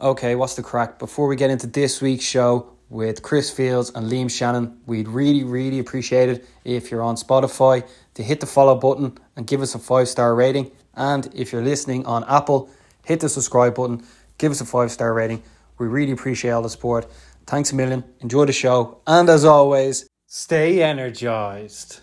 Okay, what's the crack? Before we get into this week's show with Chris Fields and Liam Shannon, we'd really, really appreciate it if you're on Spotify to hit the follow button and give us a five star rating. And if you're listening on Apple, hit the subscribe button, give us a five star rating. We really appreciate all the support. Thanks a million. Enjoy the show. And as always, stay energized.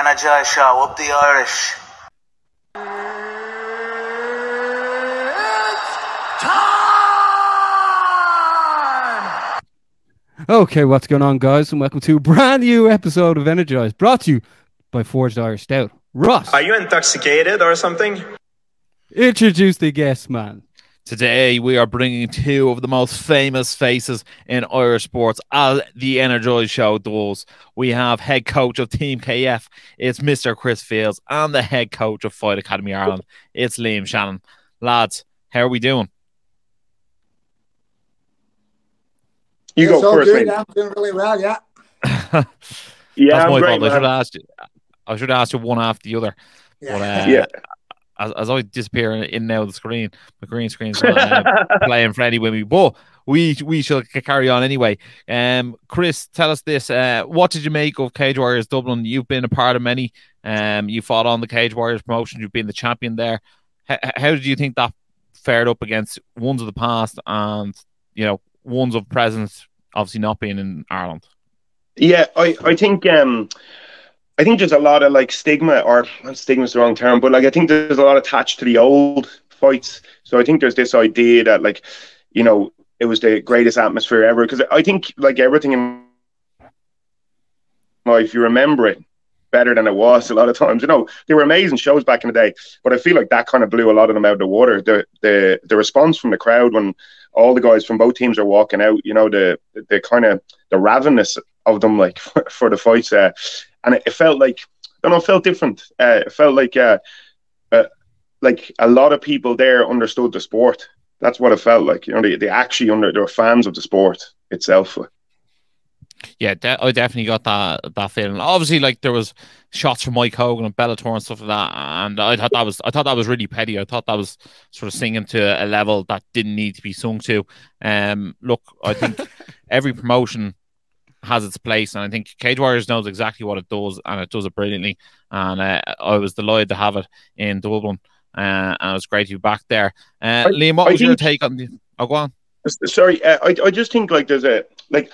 Energize show up the Irish. Okay, what's going on, guys, and welcome to a brand new episode of Energized, brought to you by Forged Irish Stout. Ross, Are you intoxicated or something? introduce the guest, man. Today, we are bringing two of the most famous faces in Irish sports, as the Energize Show does. We have head coach of Team KF, it's Mr. Chris Fields, and the head coach of Fight Academy Ireland, it's Liam Shannon. Lads, how are we doing? You it's go first, good. mate. I'm doing really well. Yeah. Yeah, That's I'm my great, fault. I should man. have asked you. I should have asked you one after the other. Yeah. But uh, Yeah. As, as I disappear in, in now the screen, the green screen's not, uh, playing friendly with me. But we we shall c- carry on anyway. Um, Chris, tell us this: uh, what did you make of Cage Warriors Dublin? You've been a part of many. Um, you fought on the Cage Warriors promotion. You've been the champion there. H- how did you think that fared up against ones of the past and you know ones of present? Obviously, not being in Ireland. Yeah, I, I think um I think there's a lot of like stigma or stigma's the wrong term, but like I think there's a lot attached to the old fights. So I think there's this idea that like, you know, it was the greatest atmosphere ever. Because I think like everything in life, you remember it better than it was a lot of times. You know, they were amazing shows back in the day, but I feel like that kind of blew a lot of them out of the water. The the the response from the crowd when all the guys from both teams are walking out, you know, the the kind of the ravenous of them like for, for the fights, uh, and it, it felt like I don't know, it felt different. Uh, it felt like uh, uh, like a lot of people there understood the sport. That's what it felt like. You know, they, they actually under they were fans of the sport itself. Yeah, de- I definitely got that that feeling. Obviously, like there was shots from Mike Kogan and Bellator and stuff like that, and I thought that was I thought that was really petty. I thought that was sort of singing to a level that didn't need to be sung to. Um, look, I think every promotion has its place, and I think Cage Warriors knows exactly what it does, and it does it brilliantly. And uh, I was delighted to have it in Dublin, uh, and it was great to be back there. Uh, I- Liam, what I was your take on the? Oh, go on. Sorry, uh, I I just think like there's a like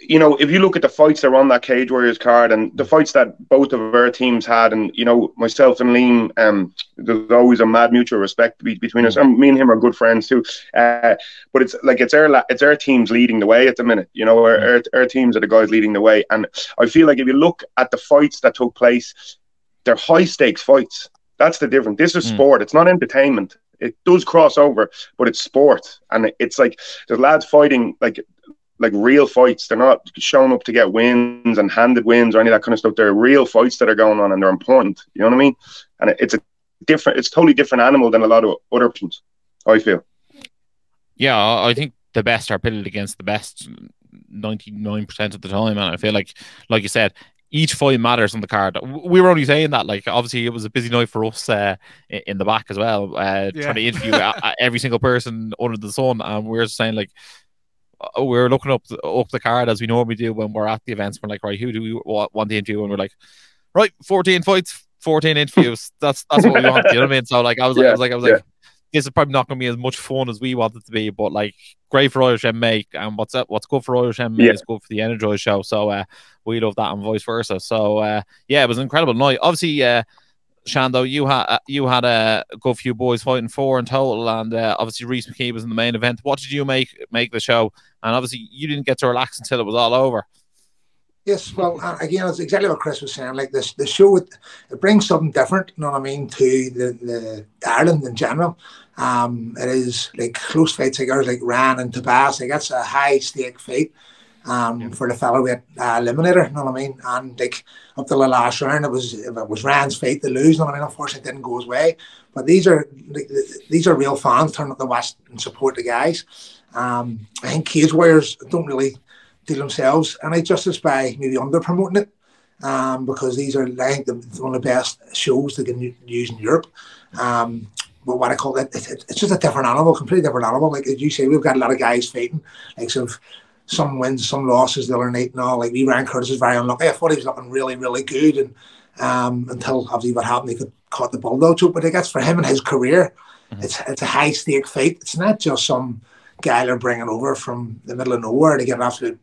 you know if you look at the fights that are on that Cage Warriors card and the fights that both of our teams had and you know myself and Liam um there's always a mad mutual respect be- between us. And me and him are good friends too. Uh, but it's like it's our la- it's our teams leading the way at the minute you know our, our, our teams are the guys leading the way. And I feel like if you look at the fights that took place they're high stakes fights. That's the difference. This is Mm. sport. It's not entertainment. It does cross over but it's sport. And it's like the lads fighting like like real fights. They're not showing up to get wins and handed wins or any of that kind of stuff. They're real fights that are going on and they're important. You know what I mean? And it- it's a different, it's a totally different animal than a lot of other teams. I feel. Yeah, I I think the best are pitted against the best 99% of the time. And I feel like, like you said, each fight matters on the card. We were only saying that, like, obviously, it was a busy night for us uh, in the back as well, uh, Yeah. trying to interview a- a- every single person under the sun. And we are saying, like, uh, we are looking up the, up the card as we normally do when we're at the events. We're like, right, who do we want to interview? And we're like, right, 14 fights, 14 interviews. That's that's what we want. You know what I mean? So, like, I was like, I was like, I was yeah. like, this is probably not going to be as much fun as we want it to be, but like great for Irish MMA. And what's up? What's good for Irish MMA Yeah. is good for the Energize show. So uh, we love that and vice versa. So uh, yeah, it was an incredible night. Obviously, uh, Shando, you had uh, you had a good few boys fighting four in total, and uh, obviously Rhys McKee was in the main event. What did you make make the show? And obviously, you didn't get to relax until it was all over. Yes, well, uh, again, it's exactly what Chris was saying. Like this, the show it, it brings something different. You know what I mean to the, the Ireland in general. Um, it is like close fights like ours, like Ran and Tabas. Like that's a high stake fight. Um, for the featherweight uh, eliminator, you know what I mean? And like up to the last round, it was it was Rand's fate to lose. You know what I mean? Unfortunately, it didn't go his way. But these are these are real fans turning up the watch and support the guys. Um, I think Cage Warriors don't really do themselves any justice by maybe under promoting it. um, because these are I think the, one of the best shows they can use in Europe. Um, but what I call it, it, it's just a different animal, completely different animal. Like as you say, we've got a lot of guys fighting, like sort of some wins, some losses the other night and all. Like we Ryan Curtis is very unlucky. I thought he was looking really, really good, and um, until obviously what happened, he could caught the bulldog choke. But I guess for him and his career, mm-hmm. it's it's a high stake fight. It's not just some guy they're bringing over from the middle of nowhere to get an absolute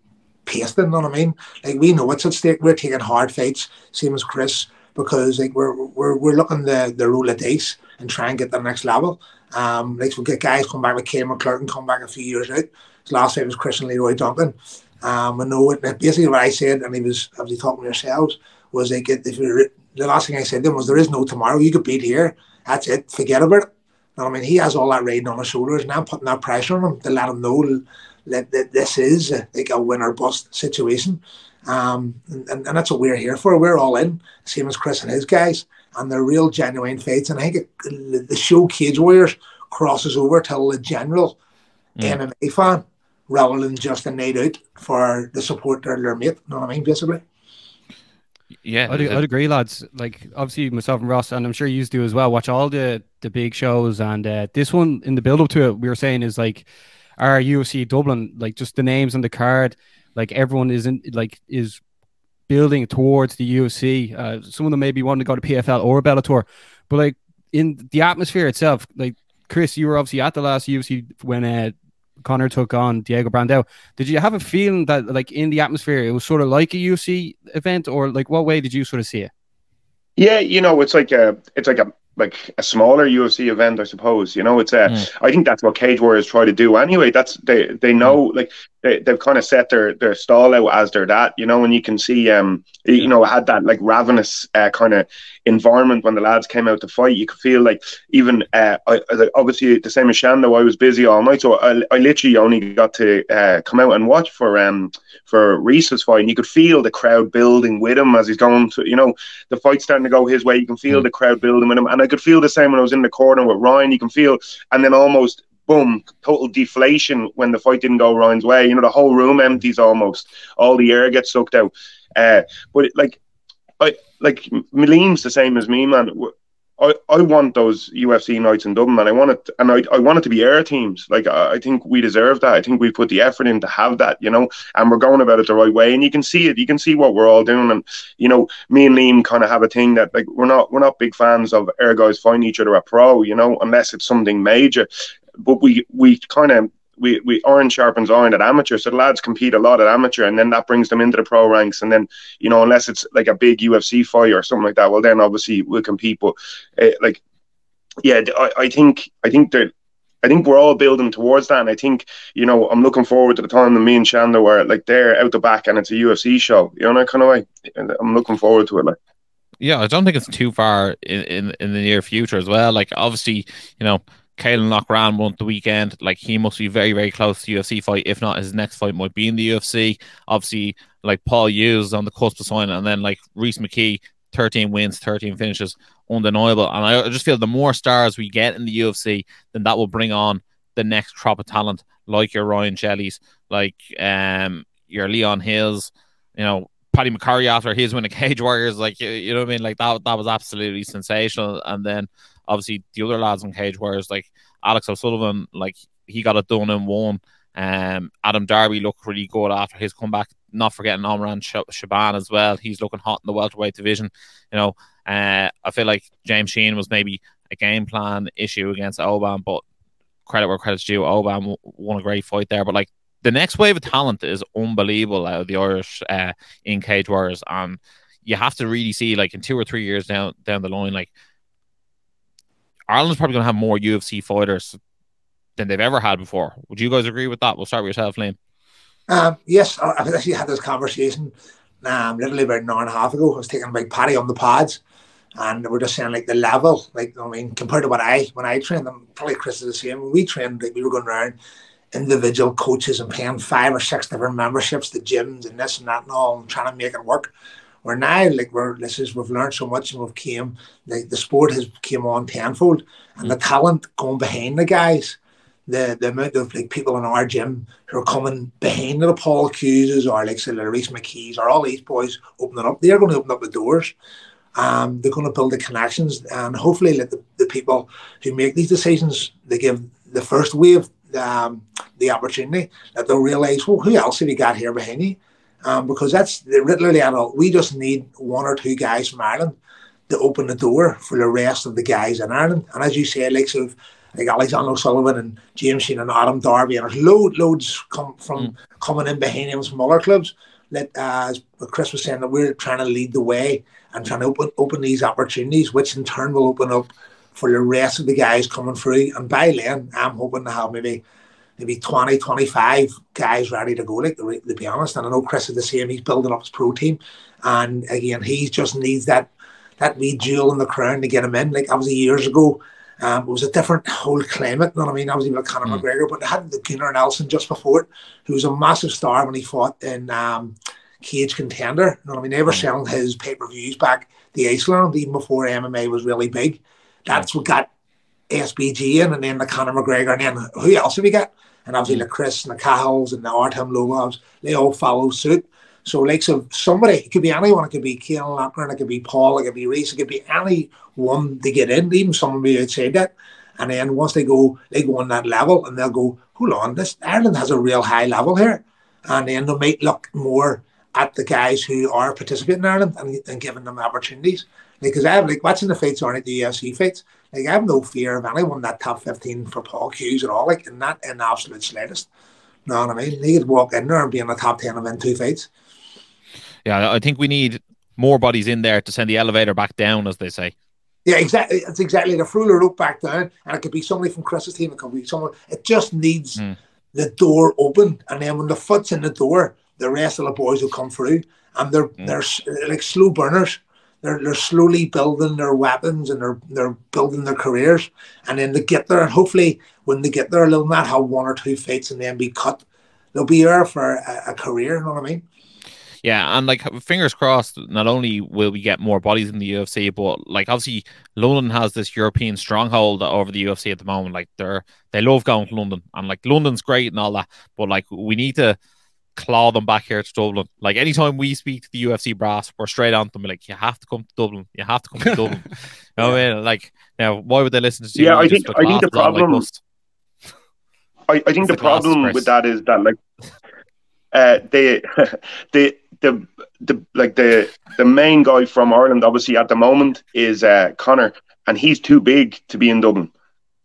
pasting. You know what I mean? Like we know what's at stake. We're taking hard fights, same as Chris, because like we're we're we're looking the the roll of dice and try and get the next level. Um, like we get guys come back with Cameron and come back a few years out. Last fight was Christian Leroy Duncan. Um, I know it, basically what I said, and he was obviously talking to yourselves, was like if you the last thing I said to him was there is no tomorrow. You could beat here. That's it. Forget about it. I mean, he has all that riding on his shoulders, and I'm putting that pressure on him to let him know that, that this is a, like a win or bust situation. Um, and, and that's what we're here for. We're all in, same as Chris and his guys, and they're real genuine fights. And I think it, the show Cage Warriors crosses over to the general mm. MMA fan rather than just a night out for the support of their mate. You know what I mean, basically. Yeah, I'd, I'd, agree, lads. Like obviously myself and Ross, and I'm sure you do as well. Watch all the the big shows, and uh, this one in the build up to it, we were saying is like our UFC Dublin, like just the names on the card, like everyone isn't like is building towards the UFC. Uh, some of them maybe want to go to PFL or Bellator, but like in the atmosphere itself, like Chris, you were obviously at the last UFC when uh, Conor took on Diego Brandao. Did you have a feeling that like in the atmosphere it was sort of like a UFC event, or like what way did you sort of see it? Yeah, you know, it's like a it's like a like a smaller UFC event, I suppose. You know, it's a. Mm. I think that's what Cage Warriors try to do anyway. That's they they know mm. like they they've kind of set their their stall out as they're that. You know, and you can see um you know had that like ravenous uh, kind of environment when the lads came out to fight. You could feel like even uh I, obviously the same as Shando, I was busy all night, so I, I literally only got to uh, come out and watch for um for Rhys's fight. And you could feel the crowd building with him as he's going to you know the fight starting to go his way. You can feel mm. the crowd building with him, and I could feel the same when I was in the corner with Ryan. You can feel, and then almost boom, total deflation when the fight didn't go Ryan's way. You know, the whole room empties almost. All the air gets sucked out. Uh, but like, I like Maleem's the same as me, man. I, I want those UFC nights in Dublin, and I want it, and I, I want it to be air teams. Like I, I think we deserve that. I think we put the effort in to have that, you know, and we're going about it the right way. And you can see it. You can see what we're all doing. And you know, me and Liam kind of have a thing that like we're not we're not big fans of air guys find each other a pro, you know, unless it's something major. But we we kind of we, we iron sharpens iron at amateur. So the lads compete a lot at amateur, and then that brings them into the pro ranks. And then you know, unless it's like a big UFC fight or something like that, well, then obviously we'll compete. But uh, like, yeah, I, I think I think that. I think we're all building towards that, and I think you know I'm looking forward to the time that me and Shando were like they're out the back and it's a UFC show, you know kind of way. I'm looking forward to it, like. Yeah, I don't think it's too far in, in, in the near future as well. Like obviously, you know, Caolan Loughran won the weekend. Like he must be very, very close to UFC fight. If not, his next fight might be in the UFC. Obviously, like Paul Hughes on the cusp of signing, and then like Rhys McKee, 13 wins, 13 finishes, undeniable. And I just feel the more stars we get in the UFC, then that will bring on the next crop of talent, like your Ryan Shelley's, like um your Leon Hills, you know, Paddy McCrory after his win of Cage Warriors, like you, you know what I mean? Like that that was absolutely sensational. And then obviously the other lads in Cage whereas like Alex O'Sullivan, like he got it done in one. Um, Adam Darby looked really good after his comeback. Not forgetting Omran Shaban as well. He's looking hot in the welterweight division. You know, uh, I feel like James Sheen was maybe a game plan issue against Oban, but credit where credit's due. Oban won a great fight there, but like the next wave of talent is unbelievable out of the Irish uh, in Cage Warriors, and you have to really see like in two or three years down down the line, like Ireland's probably going to have more UFC fighters than they've ever had before. Would you guys agree with that? We'll start with yourself, Liam. Um, yes, I've actually had this conversation um, literally about an hour and a half ago. I was taking a patty on the pads, and we're just saying like the level, like I mean, compared to what I when I trained them, probably Chris is the same. When we trained, like we were going around individual coaches and paying five or six different memberships to gyms and this and that and all, and trying to make it work. We're now like we're this is we've learned so much and we've came like the sport has came on tenfold and mm. the talent going behind the guys the, the amount of like people in our gym who are coming behind the Paul Hugheses or like say the Rhys McKees or all these boys opening up, they're going to open up the doors. Um, they're going to build the connections and hopefully let the, the people who make these decisions they give the first wave um, the opportunity that they'll realize well who else have you got here behind you um, because that's literally adult. We just need one or two guys from Ireland to open the door for the rest of the guys in Ireland. And as you say, like sort of like Alexander O'Sullivan and James Sheen and Adam Darby, and there's load, loads come from mm. coming in behind him from other clubs. That uh, as Chris was saying, that we're trying to lead the way and trying to open open these opportunities, which in turn will open up for the rest of the guys coming through. And by then, I'm hoping to have maybe maybe 20, 25 guys ready to go, like to, to be honest. And I know Chris is the same, he's building up his pro team. And again, he just needs that that wee jewel in the crown to get him in. Like obviously years ago, um, it was a different whole climate. You know what I mean? I was even Conor mm. McGregor, but they had the Gunnar Nelson just before it, who was a massive star when he fought in um, Cage Contender. You know what I mean? They were mm. selling his pay per views back the Iceland even before MMA was really big. That's what got SBG in, and then the Conor McGregor, and then who else have we got? And obviously the hmm. Chris and the Cahills and the Artem Lobovs, they all follow suit. So, like, so somebody, it could be anyone, it could be Cian Loughnane, it could be Paul, it could be Rhys, it could be anyone to get in, even someone who said that. And then once they go, they go on that level and they'll go, hold on, this Ireland has a real high level here. And then they might look more at the guys who are participating in Ireland and, and giving them opportunities. Because like, I have like watching the fights aren't the UFC fights. Like I have no fear of anyone that top fifteen for Paul Hughes at all. Like in that in the absolute slightest. know what I mean? He could walk in there and be in the top ten and win two fights. Yeah, I think we need more bodies in there to send the elevator back down, as they say. Yeah, exactly. It's exactly the Fruler rope back down, and it could be somebody from Chris's team. It could be someone. It just needs mm. the door open, and then when the foot's in the door, the rest of the boys will come through, and they're mm. they're like slow burners. They're, they're slowly building their weapons and they're they're building their careers, and then they get there, and hopefully when they get there, they'll not have one or two fights and then be cut. They'll be there for a, a career. You know what I mean? Yeah, and like fingers crossed, not only will we get more bodies in the UFC, but like obviously London has this European stronghold over the UFC at the moment. Like they're they love going to London, and like London's great and all that, but like we need to claw them back here to Dublin. Like anytime we speak to the UFC brass, we're straight on them. Like you have to come to Dublin. You have to come to Dublin. you know yeah. I mean? Like now, why would they listen to you? Yeah, I think I think the problem. Like I, I think the, the problem with that is that like uh, they the the the like the the main guy from Ireland obviously at the moment is uh, Conor and he's too big to be in Dublin.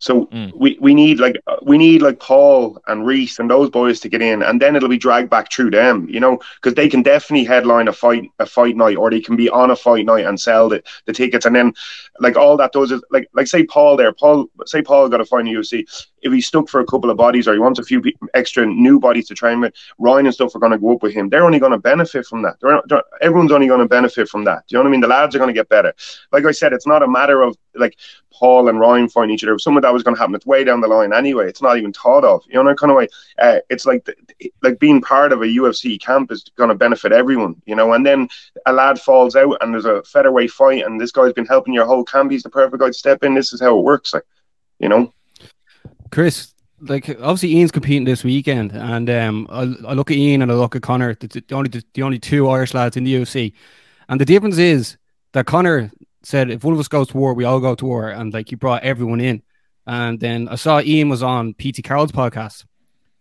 So mm. we, we need like we need like Paul and Rhys and those boys to get in, and then it'll be dragged back through them, you know, because they can definitely headline a fight a fight night, or they can be on a fight night and sell the, the tickets, and then like all that does is like like say Paul there, Paul say Paul got a fight in the UFC, if he's stuck for a couple of bodies or he wants a few extra new bodies to train with, Ryan and stuff are going to go up with him. They're only going to benefit from that. They're, they're, everyone's only going to benefit from that. Do you know what I mean? The lads are going to get better. Like I said, it's not a matter of like Paul and Ryan find each other. If Some of that was going to happen. It's way down the line anyway. It's not even thought of. You know, kind of way. Uh, it's like the, like being part of a UFC camp is going to benefit everyone. You know, and then a lad falls out and there's a featherweight fight, and this guy's been helping your whole camp. He's the perfect guy to step in. This is how it works. Like, you know. Chris, like obviously Ian's competing this weekend, and um, I, I look at Ian and I look at Conor, the, the only the, the, only two Irish lads in the UFC, and the difference is that Conor said if one of us goes to war, we all go to war, and like he brought everyone in, and then I saw Ian was on PT Carroll's podcast,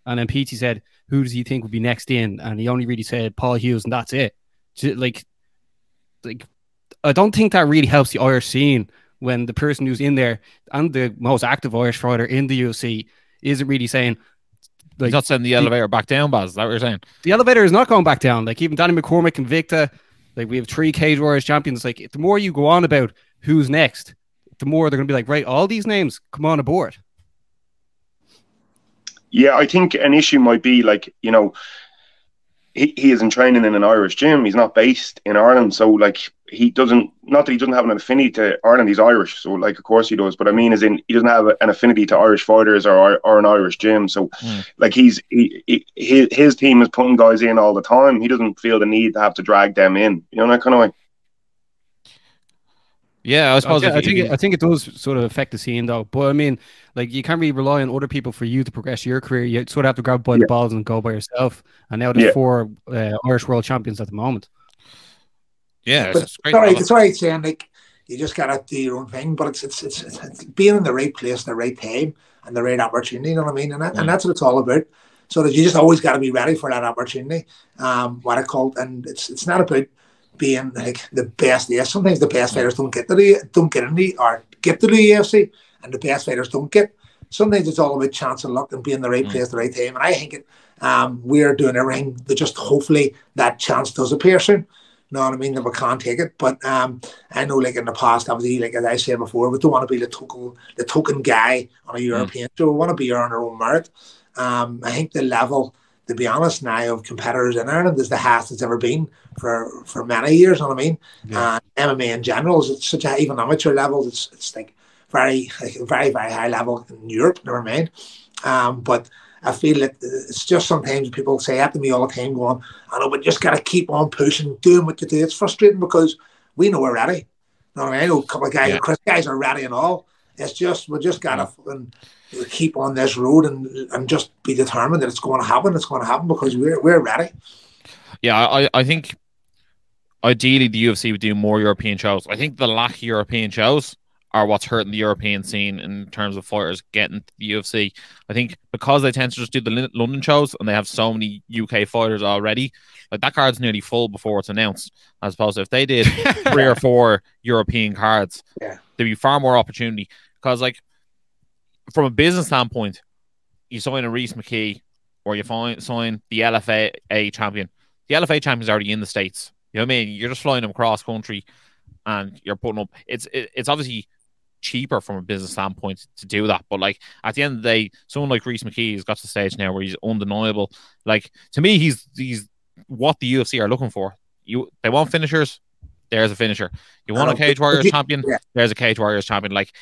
and then PT said, "Who does he think would be next in?" And he only really said Paul Hughes, and that's it. Like, like I don't think that really helps the Irish scene when the person who's in there and the most active Irish fighter in the UFC isn't really saying like, He's not sending the elevator the, back down, Baz. Is that what you're saying? The elevator is not going back down. Like even Danny McCormick, and Victor, like we have three Cage Warriors champions. Like the more you go on about who's next, the more they're going to be like, right, all these names come on aboard. Yeah, I think an issue might be like you know he, he isn't training in an Irish gym. He's not based in Ireland, so like he doesn't. Not that he doesn't have an affinity to Ireland. He's Irish, so like of course he does. But I mean, as in he doesn't have an affinity to Irish fighters or or an Irish gym. So mm. like he's he, he, his team is putting guys in all the time. He doesn't feel the need to have to drag them in. You know that kind of way. Yeah, I suppose. I, if I think it, I think it does sort of affect the scene though. But I mean, like you can't really rely on other people for you to progress your career. You sort of have to grab by the balls and go by yourself. And now there's Yeah. four uh, Irish world champions at the moment. Yeah, But it's it's right. development. It's all right saying like you just gotta do your own thing, but it's it's it's, it's, it's being in the right place, the right time, and the right opportunity. You know what I mean? And that, Mm. and that's what it's all about. So that you just always got to be ready for that opportunity. Um, what I call, and it's it's not about being like the best. Yes, sometimes the best fighters don't get to the don't get in the or get to the UFC, and the best fighters don't get. Sometimes it's all about chance and luck and being the right Mm. place, the right time. And I think it, um, we're doing everything to just hopefully that chance does appear soon. Know what I mean? That we can't take it. But um, I know, like in the past, obviously, like as I said before, we don't want to be the token, the token guy on a European show. We want to be on our own merit. Um, I think the level, to be honest, now of competitors in Ireland is the highest it's ever been for for many years. You know what I mean? Yeah. Uh, MMA in general is such a even amateur level. It's it's like very like very very high level in Europe. Never mind. Um, but I feel that it's just sometimes people say that to me all the time, going, "I know, but you just got to keep on pushing, doing what you do." It's frustrating because we know we're ready. You know what I mean? I know a couple of guys, Yeah. Chris guys are ready and all. It's just we just gotta keep on this road and and just be determined that it's going to happen. It's going to happen because we're we're ready. Yeah, I, I think ideally the UFC would do more European shows. I think the lack of European shows are what's hurting the European scene in terms of fighters getting to the UFC. I think because they tend to just do the London shows and they have so many UK fighters already, like that card's nearly full before it's announced. As opposed to if they did three or four European cards, Yeah. there'd be far more opportunity. Because like from a business standpoint, you sign a Rhys McKee or you find, sign the LFA champion. The LFA champion's already in the states. You know what I mean? You're just flying them cross country, and you're putting up. It's it, it's obviously cheaper from a business standpoint to do that. But like at the end of the day, someone like Rhys McKee has got to the stage now where he's undeniable. Like to me, he's he's what the UFC are looking for. You they want finishers. There's a finisher. You want a Um, Cage Warriors champion. yeah. There's a Cage Warriors champion. Like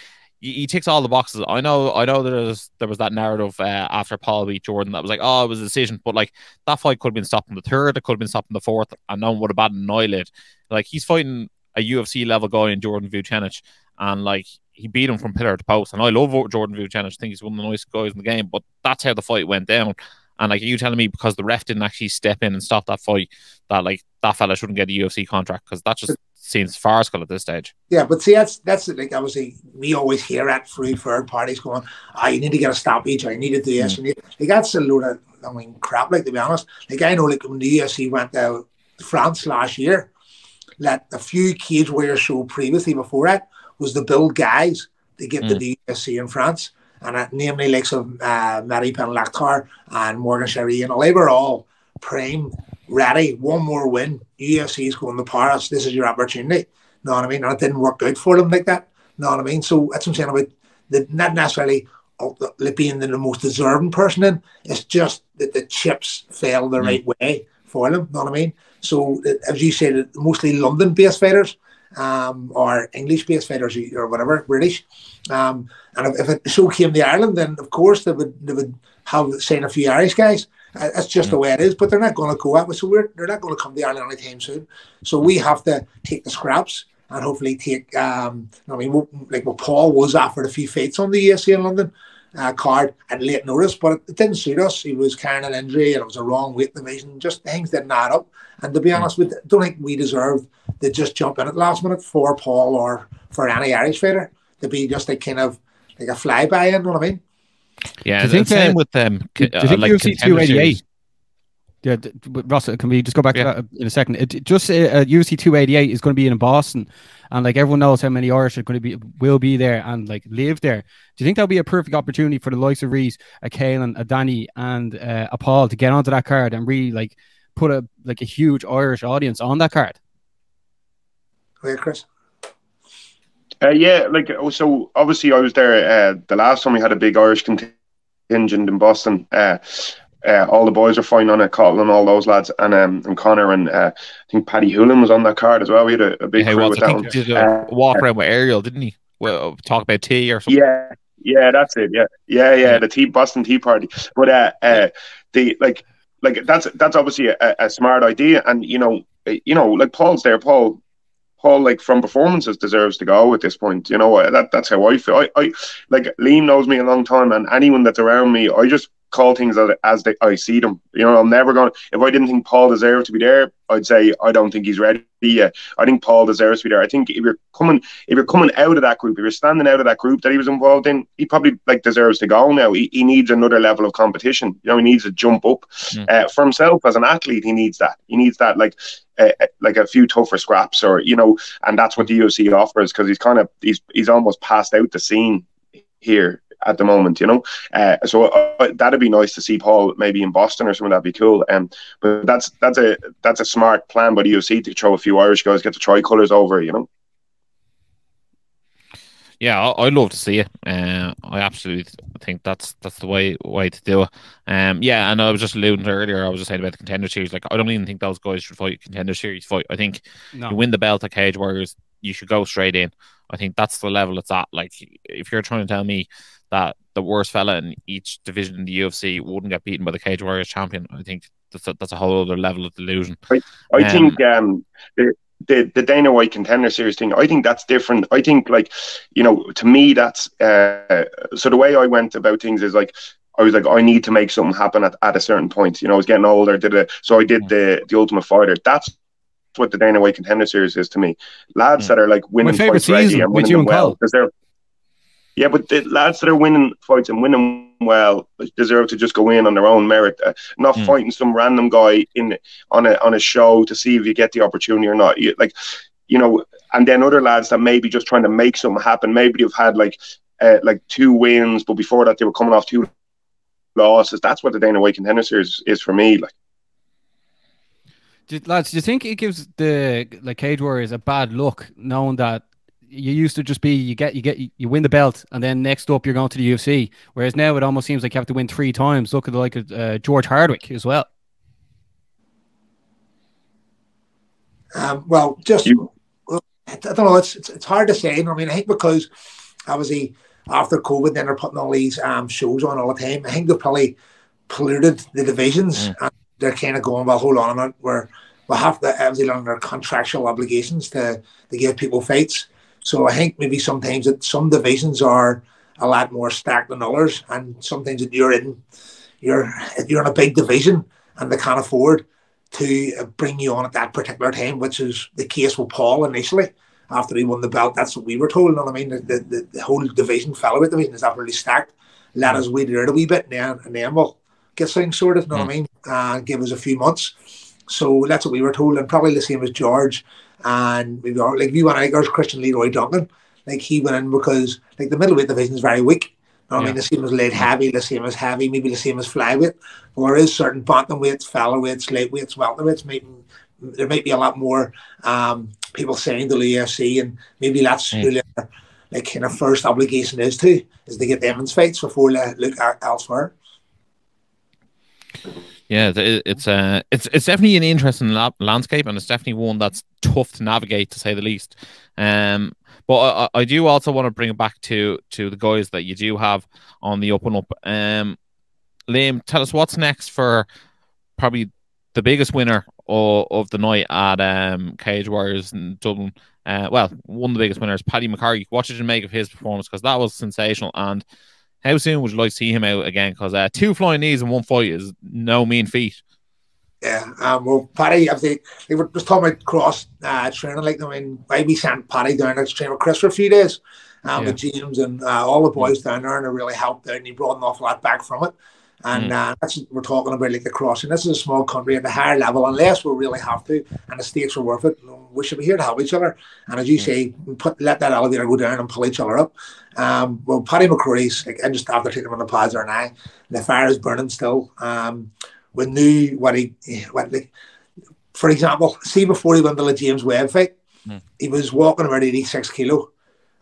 he, he ticks all the boxes. I know. I know there was there was that narrative uh, after Paul beat Jordan that was like, oh, it was a decision, but like that fight could have been stopped in the third. It could have been stopped in the fourth, and no one would have batted an eyelid. Like he's fighting a UFC level guy in Jordan Vucenic, and like he beat him from pillar to post. And I love Jordan Vucenic. I think he's one of the nicest guys in the game. But that's how the fight went down. And like are you telling me because the ref didn't actually step in and stop that fight, that like that fella shouldn't get a UFC contract because that just seems farcical at this stage. Yeah, but see, that's that's like obviously we always hear at free third parties going, "Ah, you need to get a stoppage, you need to do this." And you, like that's a load of I mean crap. Like to be honest, like I know, like when the UFC went to France last year, that a few Cage Warriors show previously before that was the build guys to get to the UFC in France, and uh, namely likes of uh, Mary Penlactar and Morgan Charrière, and all they were all prime, ready, one more win. UFC is going to Paris. This is your opportunity. Know what I mean? And it didn't work out for them like that. Know what I mean? So that's what I'm saying about the not necessarily being the, the most deserving person in. It's just that the chips fell the right way for them. Know what I mean? So uh, as you said, mostly London-based fighters um, or English-based fighters or whatever, British. Um, and if, if it so came to Ireland, then of course they would they would have saying a few Irish guys. Uh, That's just the way it is. But they're not going to go out. So we're they're not going to come to Ireland anytime soon. So we have to take the scraps and hopefully take. Um, I mean, like what Paul was offered a few fights on the ESC in London uh, card at late notice, but it, it didn't suit us. He was carrying an injury and it was a wrong weight division. Just things didn't add up. And to be honest, we don't think we deserved to just jump in at the last minute for Paul or for any Irish fighter to be just a kind of like a flyby. You know what I mean? Yeah, Do you think, the same uh, with them. Do you think like UFC contender 288? Series. Yeah, d- d- Ross, can we just go back Yeah. to that in a second? It, just uh, uh, UFC 288 is going to be in Boston, and like everyone knows how many Irish are going to be will be there and like live there. Do you think that'll be a perfect opportunity for the likes of Rhys, a Caolan, a Danny, and uh, a Paul to get onto that card and really like put a like a huge Irish audience on that card? Yeah, Chris. Uh, yeah, like oh, so. Obviously, I was there uh, the last time we had a big Irish contingent in Boston. Uh, uh, all the boys are fine on it, and all those lads, and um, and Conor and uh, I think Paddy Holohan was on that card as well. We had a, a big Yeah, crew with that one. did a Uh, walk around with Ariel, didn't he? Well, talk about tea or something. Yeah, yeah, that's it. Yeah, yeah, yeah. Yeah. The tea Boston Tea Party, but uh, uh, the like, like that's that's obviously a, a smart idea, and you know, uh, you know, like Paul's there. Paul, Paul, like from performances, deserves to go at this point. You know, that that's how I feel. I, I like Liam knows me a long time, and anyone that's around me, I just call things as they, I see them. You know, I'm never going. If I didn't think Paul deserved to be there, I'd say I don't think he's ready yet. I think Paul deserves to be there. I think if you're coming, if you're coming out of that group, if you're standing out of that group that he was involved in, he probably like deserves to go now. He, he needs another level of competition. You know, he needs to jump up mm. uh, for himself as an athlete. He needs that. He needs that like. Uh, like a few tougher scraps, or you know, and that's what the UFC offers because he's kind of he's he's almost passed out the scene here at the moment, you know. Uh, so uh, that'd be nice to see Paul maybe in Boston or something. That'd be cool. Um, but that's that's a that's a smart plan by the UFC to throw a few Irish guys, get the tricolours over, you know. Yeah, I'd love to see it. Uh, I absolutely think that's that's the way way to do it. Um, yeah, and I was just alluding to earlier. I was just saying about the contender series. Like, I don't even think those guys should fight contender series fight. I think no. you win the belt at Cage Warriors, you should go straight in. I think that's the level it's at. Like, if you're trying to tell me that the worst fella in each division in the UFC wouldn't get beaten by the Cage Warriors champion. I think that's a, that's a whole other level of delusion. I, I um, think um, the, the the Dana White contender series thing. I think that's different. I think like you know to me that's uh, so the way I went about things is like. I was like, I need to make something happen at, at a certain point. You know, I was getting older, did it. So I did the the Ultimate Fighter. That's what the Dana White contender series is to me. Lads mm. that are like winning fights ready and winning them well because they're yeah, but the lads that are winning fights and winning well deserve to just go in on their own merit, uh, not mm. fighting some random guy in on a on a show to see if you get the opportunity or not. You, like, you know, and then other lads that maybe just trying to make something happen. Maybe they've had like uh, like two wins, but before that they were coming off two losses. That's what the Dana White Contender Series is for me. Like. Do, lads, do you think it gives the like Cage Warriors a bad look knowing that you used to just be you get you get you win the belt and then next up you're going to the UFC. Whereas now it almost seems like you have to win three times. Look at the like uh, George Hardwick as well. Um, well, just I don't know. It's, it's, it's hard to say. I mean, I think because obviously after COVID, then they're putting all these um, shows on all the time. I think they've probably polluted the divisions, mm. and they're kind of going, well, hold on a minute, we're we have to obviously under contractual obligations to to give people fights. So I think maybe sometimes that some divisions are a lot more stacked than others, and sometimes if you're in, you're if you're in a big division and they can't afford to uh, bring you on at that particular time, which is the case with Paul initially after he won the belt. That's what we were told. You know what I mean? The, the, the whole division, featherweight division, is not really stacked. Let mm. us wait it a wee bit, and then, and then we'll get things sorted. You know mm. what I mean? Uh, give us a few months. So that's what we were told, and probably the same as George and maybe like we went out, there's Christian Leroy Duncan. Like he went in because like the middleweight division is very weak. You know yeah. I mean, the same as light heavy, the same as heavy, maybe the same as flyweight. There is certain bantamweights, featherweights, lightweights, welterweights. Maybe there might be a lot more um, people saying to the UFC, and maybe that's mm. who their like kind of first obligation is to is to get them in fights before they look elsewhere. Yeah, it's uh, it's it's definitely an interesting landscape, and it's definitely one that's tough to navigate, to say the least. Um, but I, I do also want to bring it back to to the guys that you do have on the up and up. Um, Liam, tell us what's next for probably the biggest winner of, of the night at um, Cage Warriors in Dublin. Uh, well, one of the biggest winners, Paddy McCarthy. What did you make of his performance? Because that was sensational, and how soon would you like to see him out again? Because uh, two flying knees in one fight is no mean feat. Yeah, um, well, Paddy, obviously, they were just talking about cross uh, training. Like, I mean, we sent Paddy down to train with Chris for a few days um, yeah. with James and uh, all the boys down there, and it really helped out, and he brought an awful lot back from it. And mm. uh, that's we're talking about, like the crossing. This is a small country at the higher level, unless we really have to, and the stakes are worth it. We should be here to help each other. And as you mm. say, put let that elevator go down and pull each other up. Um, well, Paddy McCrory's like, and just after taking him on the pads there now, the fire is burning still. Um, we knew what he, what like, for example, see before he went to the James Webb fight, mm. he was walking about 86 kilo.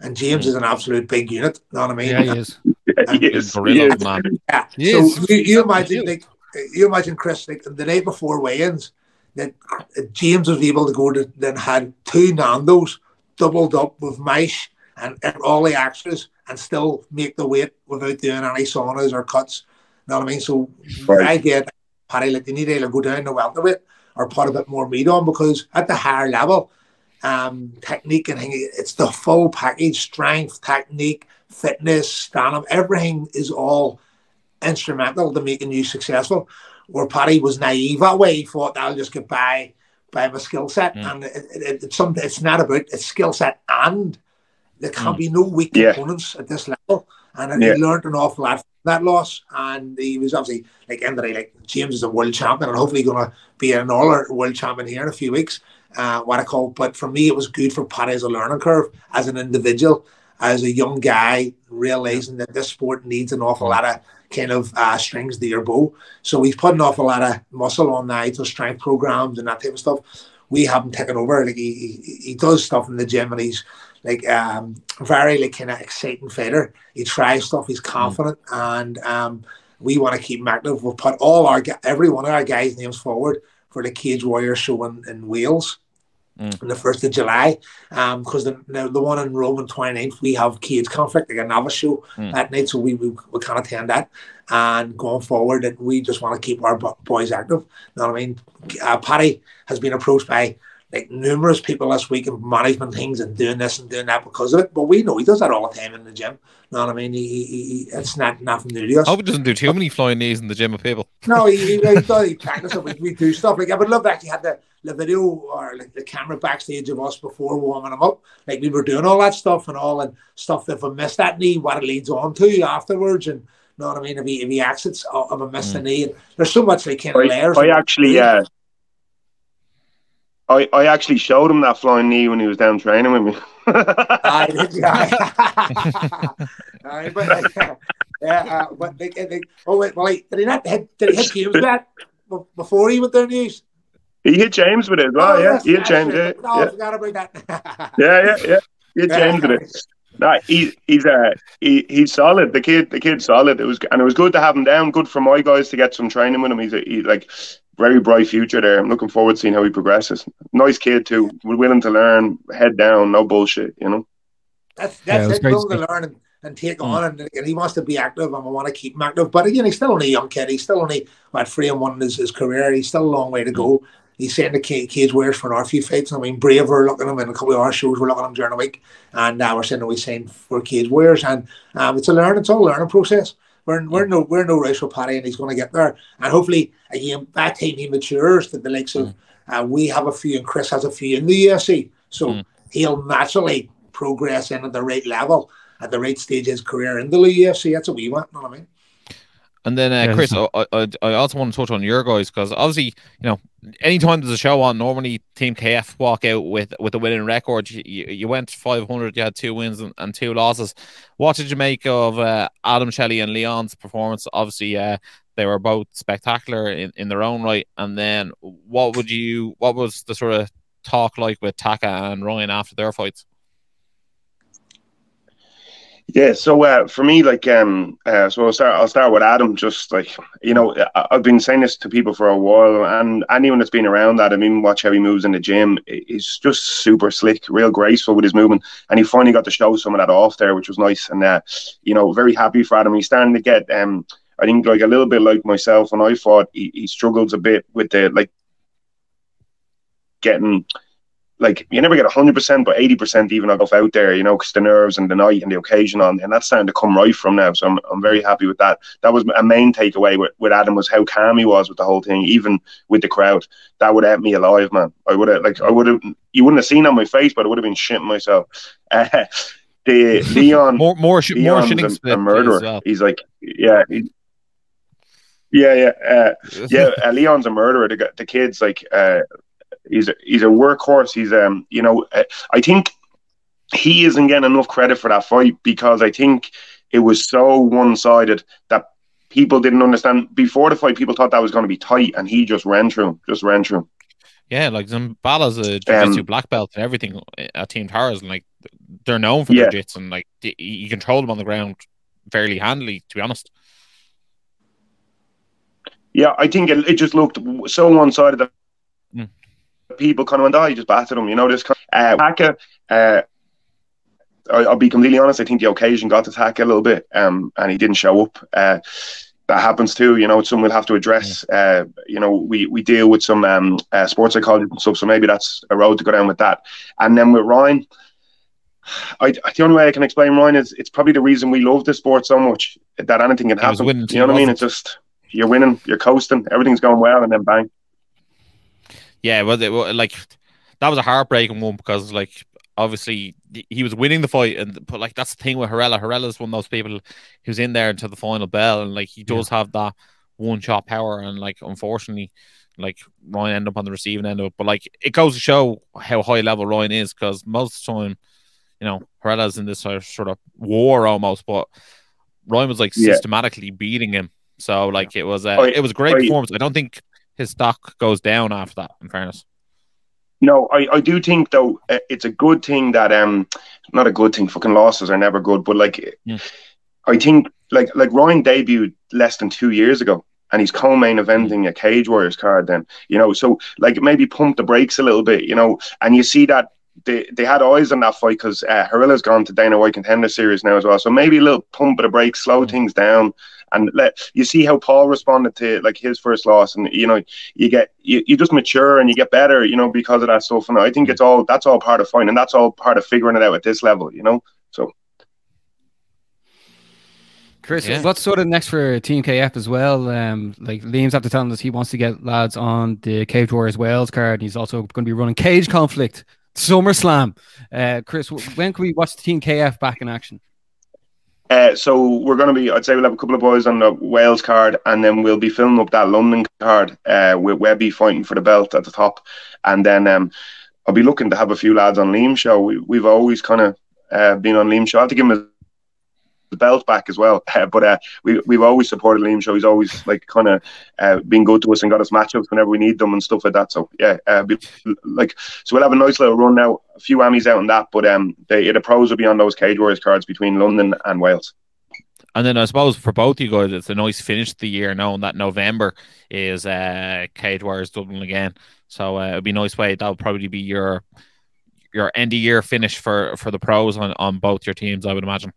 And James mm. is an absolute big unit. You know what I mean? Yeah, he is. yeah, he is. Gorilla, man. Yeah. He so is. You, you imagine, like, you imagine Chris, like the night before weigh-ins, that James was able to go to then had two Nando's doubled up with mice and, and all the extras and still make the weight without doing any saunas or cuts. You know what I mean? So right. I get Paddy like you need to either go down to welterweight or put a bit more meat on because at the higher level, um, technique and thing. It's the full package: strength, technique, fitness, stand up. Everything is all instrumental to making you successful. Where Paddy was naive that way, he thought I'll just get by by my skill set, Mm. and it, it, it's something. It's not about it's skill set, and there can Mm. be no weak Yeah. components at this level. And Yeah. he learned an awful lot from that loss, and he was obviously like end of the day, like James is a world champion, and hopefully going to be an all world champion here in a few weeks. Uh, what I call, but for me, it was good for Paddy as a learning curve, as an individual, as a young guy, realizing that this sport needs an awful lot of kind of uh, strings to your bow. So he's put an awful lot of muscle on now to strength programs and that type of stuff. We haven't taken over. Like he, he, he does stuff in the gym and he's like um very like kind of exciting fighter. He tries stuff. He's confident and um we want to keep him active. We'll put all our every one of our guys' names forward for the Cage Warrior show in, in Wales Mm. on the first of July. Um, because the the one in Rome on 29th, we have Cage Conflict, like a novice show Mm. that night, so we we, we can't attend that. And going forward, that we just want to keep our boys active. You know what I mean? Uh, Paddy has been approached by like numerous people this week in management things and doing this and doing that because of it. But we know he does that all the time in the gym. You know what I mean? He, he, he, it's not nothing new to us. Hope he doesn't do too many flying knees in the gym of people. No, he, he, he does. He practices. We, we do stuff like I would love to actually have the, the video or like the camera backstage of us before warming him up. Like we were doing all that stuff and all and stuff. If I miss that knee, what it leads on to afterwards, and you know what I mean. If he if he exits, oh, if I miss the knee, and there's so much like kind of I, layers. I actually, uh, I, I actually showed him that flying knee when he was down training with me. I did, yeah. Aye, but, uh, yeah, uh, but they, they, oh wait, well, like, did he not hit? Did he hit James with that before he went down news? He hit James with it as well, Oh, yeah. yes, He hit that's James, right. yeah. No, I yeah. forgot about that. Yeah, yeah, yeah. He hit James with it. No, he, he's uh, he, he's solid. The kid, the kid's solid. It was and it was good to have him down. Good for my guys to get some training with him. He's a, he, like very bright future there. I'm looking forward to seeing how he progresses. Nice kid too. Willing to learn. Head down. No bullshit. You know. That's that's was it. great Willing to to learn and, and take on, and, and he wants to be active, and we want to keep him active. But again, he's still only a young kid. He's still only what three and one in his, his career. He's still a long way to go. He's saying the Ca- Cage for our few fights. I mean, Brave were looking at him, and a couple of our shows were looking at him during the week, and uh, we're saying that we signed for Cage Warriors, and um, it's a learn, it's all a learning process. We're, we're no we're no race for Paddy, and he's going to get there. And hopefully, again, by the time he matures, that the likes of uh, we have a few, and Chris has a few in the UFC, so Mm. he'll naturally progress in at the right level at the right stage of his career in the UFC. That's what we want. You know what I mean? And then, uh, Yeah, Chris, I, I, I also want to touch on your guys because obviously, you know, anytime there's a show on, normally Team KF walk out with with a winning record. You, you, you went 500, you had two wins and, and two losses. What did you make of uh, Adam Shelley and Leon's performance? Obviously, uh, they were both spectacular in, in their own right. And then, what would you? What was the sort of talk like with Taka and Ryan after their fights? Yeah, so uh, for me, like, um, uh, so I'll start. I'll start with Adam. Just like you know, I- I've been saying this to people for a while, and anyone that's been around that, I mean, watch how he moves in the gym. He's just super slick, real graceful with his movement, and he finally got to show some of that off there, which was nice. And uh, you know, very happy for Adam. He's starting to get, um, I think, like a little bit like myself when I fought. He, he struggles a bit with the like getting like you never get hundred percent, but eighty percent even of out there, you know, because the nerves and the night and the occasion on, and that's starting to come right from now. So I'm I'm very happy with that. That was a main takeaway with, with Adam was how calm he was with the whole thing, even with the crowd. That would have me alive, man. I would have like I would have you wouldn't have seen on my face, but I would have been shitting myself. Uh, the Leon More, more, sh- more shitting a, a murderer. well. He's like, yeah, he, yeah, yeah, uh, yeah. Uh, Leon's a murderer. The, the kid's like, uh, he's a, he's a workhorse. He's um, you know, uh, I think he isn't getting enough credit for that fight because I think it was so one sided that people didn't understand before the fight. People thought that was going to be tight, and he just ran through, him, just ran through. him. Yeah, like Zambala's a jiu-jitsu Um, black belt and everything at Team Towers, and like they're known for Yeah. their jits, and like you control them on the ground fairly handily. To be honest, Yeah, I think it, it just looked so one sided that. People kind of went, "Oh, you just battered him," you know. This kind uh, Taka, uh, I, I'll be completely honest. I think the occasion got to Taka a little bit, um, and he didn't show up. Uh, that happens too. You know, it's something we'll have to address. Uh, you know, we we deal with some um, uh, sports psychology and stuff, so maybe that's a road to go down with that. And then with Ryan, I, the only way I can explain Ryan is it's probably the reason we love the sport so much that anything can happen. you know what I mean? It's just you're winning, you're coasting, everything's going well, and then bang. Yeah, well, it, well, like that was a heartbreaking one because like obviously he was winning the fight, and but like that's the thing with Hrella. is one of those people who's in there until the final bell, and like he does yeah. have that one shot power, and like unfortunately, like Ryan ended up on the receiving end of it. But like it goes to show how high level Ryan is because most of the time, you know, Hrella's in this sort of war almost, but Ryan was like yeah. systematically beating him. So like it was a it was a great performance. I don't think his stock goes down after that. In fairness. No, I, I do think though uh, it's a good thing that um not a good thing. Fucking losses are never good, but like yeah. I think like like Ryan debuted less than two years ago, and he's co-main eventing a Cage Warriors card. Then you know, so like maybe pump the brakes a little bit, you know, and you see that they, they had eyes on that fight because uh, Hrella's gone to Dana White Contender Series now as well. So maybe a little pump of the brakes, slow things down, and let you see how Paul responded to like his first loss, and you know you get you, you just mature and you get better, you know, because of that stuff. And I think it's all that's all part of fine, and that's all part of figuring it out at this level, you know. So. Chris, yeah. what's sort of next for Team KF as well? Um, like Liam's after telling us he wants to get lads on the Cage Warriors Wales card. And he's also going to be running Cage Conflict SummerSlam. Uh, Chris, when can we watch Team KF back in action? Uh, so we're going to be, I'd say we'll have a couple of boys on the Wales card, and then we'll be filming up that London card uh, with Webby fighting for the belt at the top, and then um, I'll be looking to have a few lads on Liam's show. We, we've always kind of uh, been on Liam's show. I have to give him a the belt back as well. Uh, but uh, we we've always supported Liam Show. He's always like kind of uh, been good to us and got us matchups whenever we need them and stuff like that. So yeah, uh, be, like so we'll have a nice little run now. A few Emmys out on that, but um, the, the pros will be on those Cage Warriors cards between London and Wales. And then I suppose for both you guys, it's a nice finish to the year knowing that November is uh, Cage Warriors Dublin again. So uh, it'd be a nice way. That'll probably be your your end of year finish for for the pros on, on both your teams, I would imagine.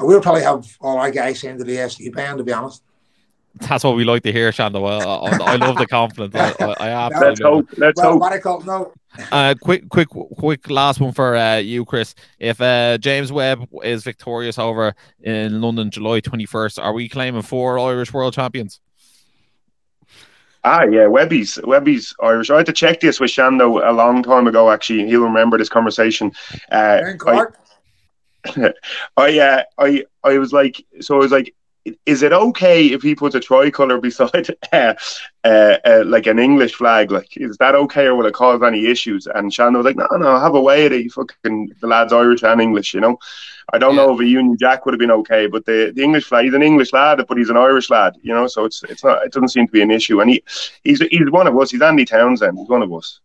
We'll probably have all our guys into the SC band, to be honest. That's what we like to hear, Shando. Well, I, I love the confidence. I, I, absolutely. Let's hope. Let's well, hope. What I call, no. uh, quick, quick, quick. Last one for uh, you, Chris. If uh, James Webb is victorious over in London, July twenty first, are we claiming four Irish world champions? Ah, yeah, Webby's Webby's Irish. I had to check this with Shando a long time ago. Actually, he'll remember this conversation. Uh, I uh, I I was like, so I was like, is it okay if he puts a tricolour beside uh, uh, uh, like an English flag? Like, is that okay, or will it cause any issues? And Shannon was like, no, no, have a way at it. Fucking the lad's Irish and English, you know. I don't yeah. know if a Union Jack would have been okay, but the, the English flag, he's an English lad, but he's an Irish lad, you know. So it's it's not, it doesn't seem to be an issue. And he he's he's one of us. He's Andy Townsend. He's one of us.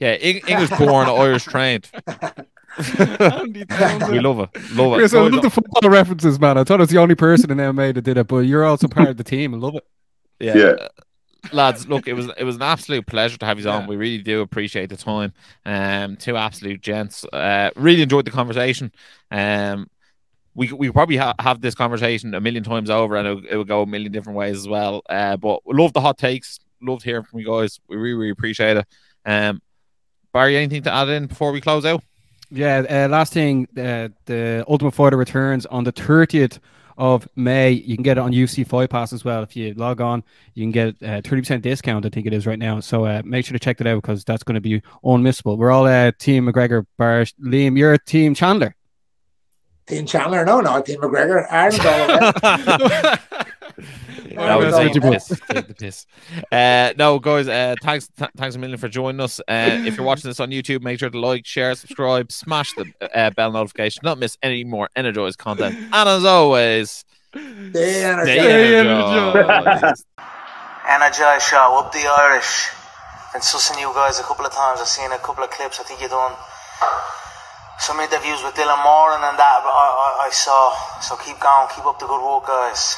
Yeah, English born, Irish trained. we love it. Love it. Chris, I love the football references, man. I thought I was the only person in MMA that did it, but you're also part of the team. I love it. Yeah. yeah. lads, look, it was it was an absolute pleasure to have you on. We really do appreciate the time. Um, two absolute gents. Uh, really enjoyed the conversation. Um, we we probably ha- have this conversation a million times over, and it, it would go a million different ways as well. Uh, but love the hot takes. Loved hearing from you guys. We really really appreciate it. Um, Barry, anything to add in before we close out? Yeah, uh, last thing, uh, the Ultimate Fighter returns on the 30th of May. You can get it on UFC Fight Pass as well. If you log on, you can get a uh, 30% discount, I think it is right now. So uh, make sure to check that out because that's going to be unmissable. We're all uh, Team McGregor, Bar Liam, you're Team Chandler. Team Chandler? No, no, Team McGregor. Aaron's all that was take the piss. Take the piss. Uh, no, guys. Uh, thanks, th- thanks a million for joining us. Uh, if you're watching this on YouTube, make sure to like, share, subscribe, smash the uh, bell notification, not miss any more energized content. And as always, stay energized. Energize show up the Irish. Been sussing you guys a couple of times. I've seen a couple of clips. I think you done some interviews with Dylan Moran and that I, I, I saw. So keep going, keep up the good work, guys.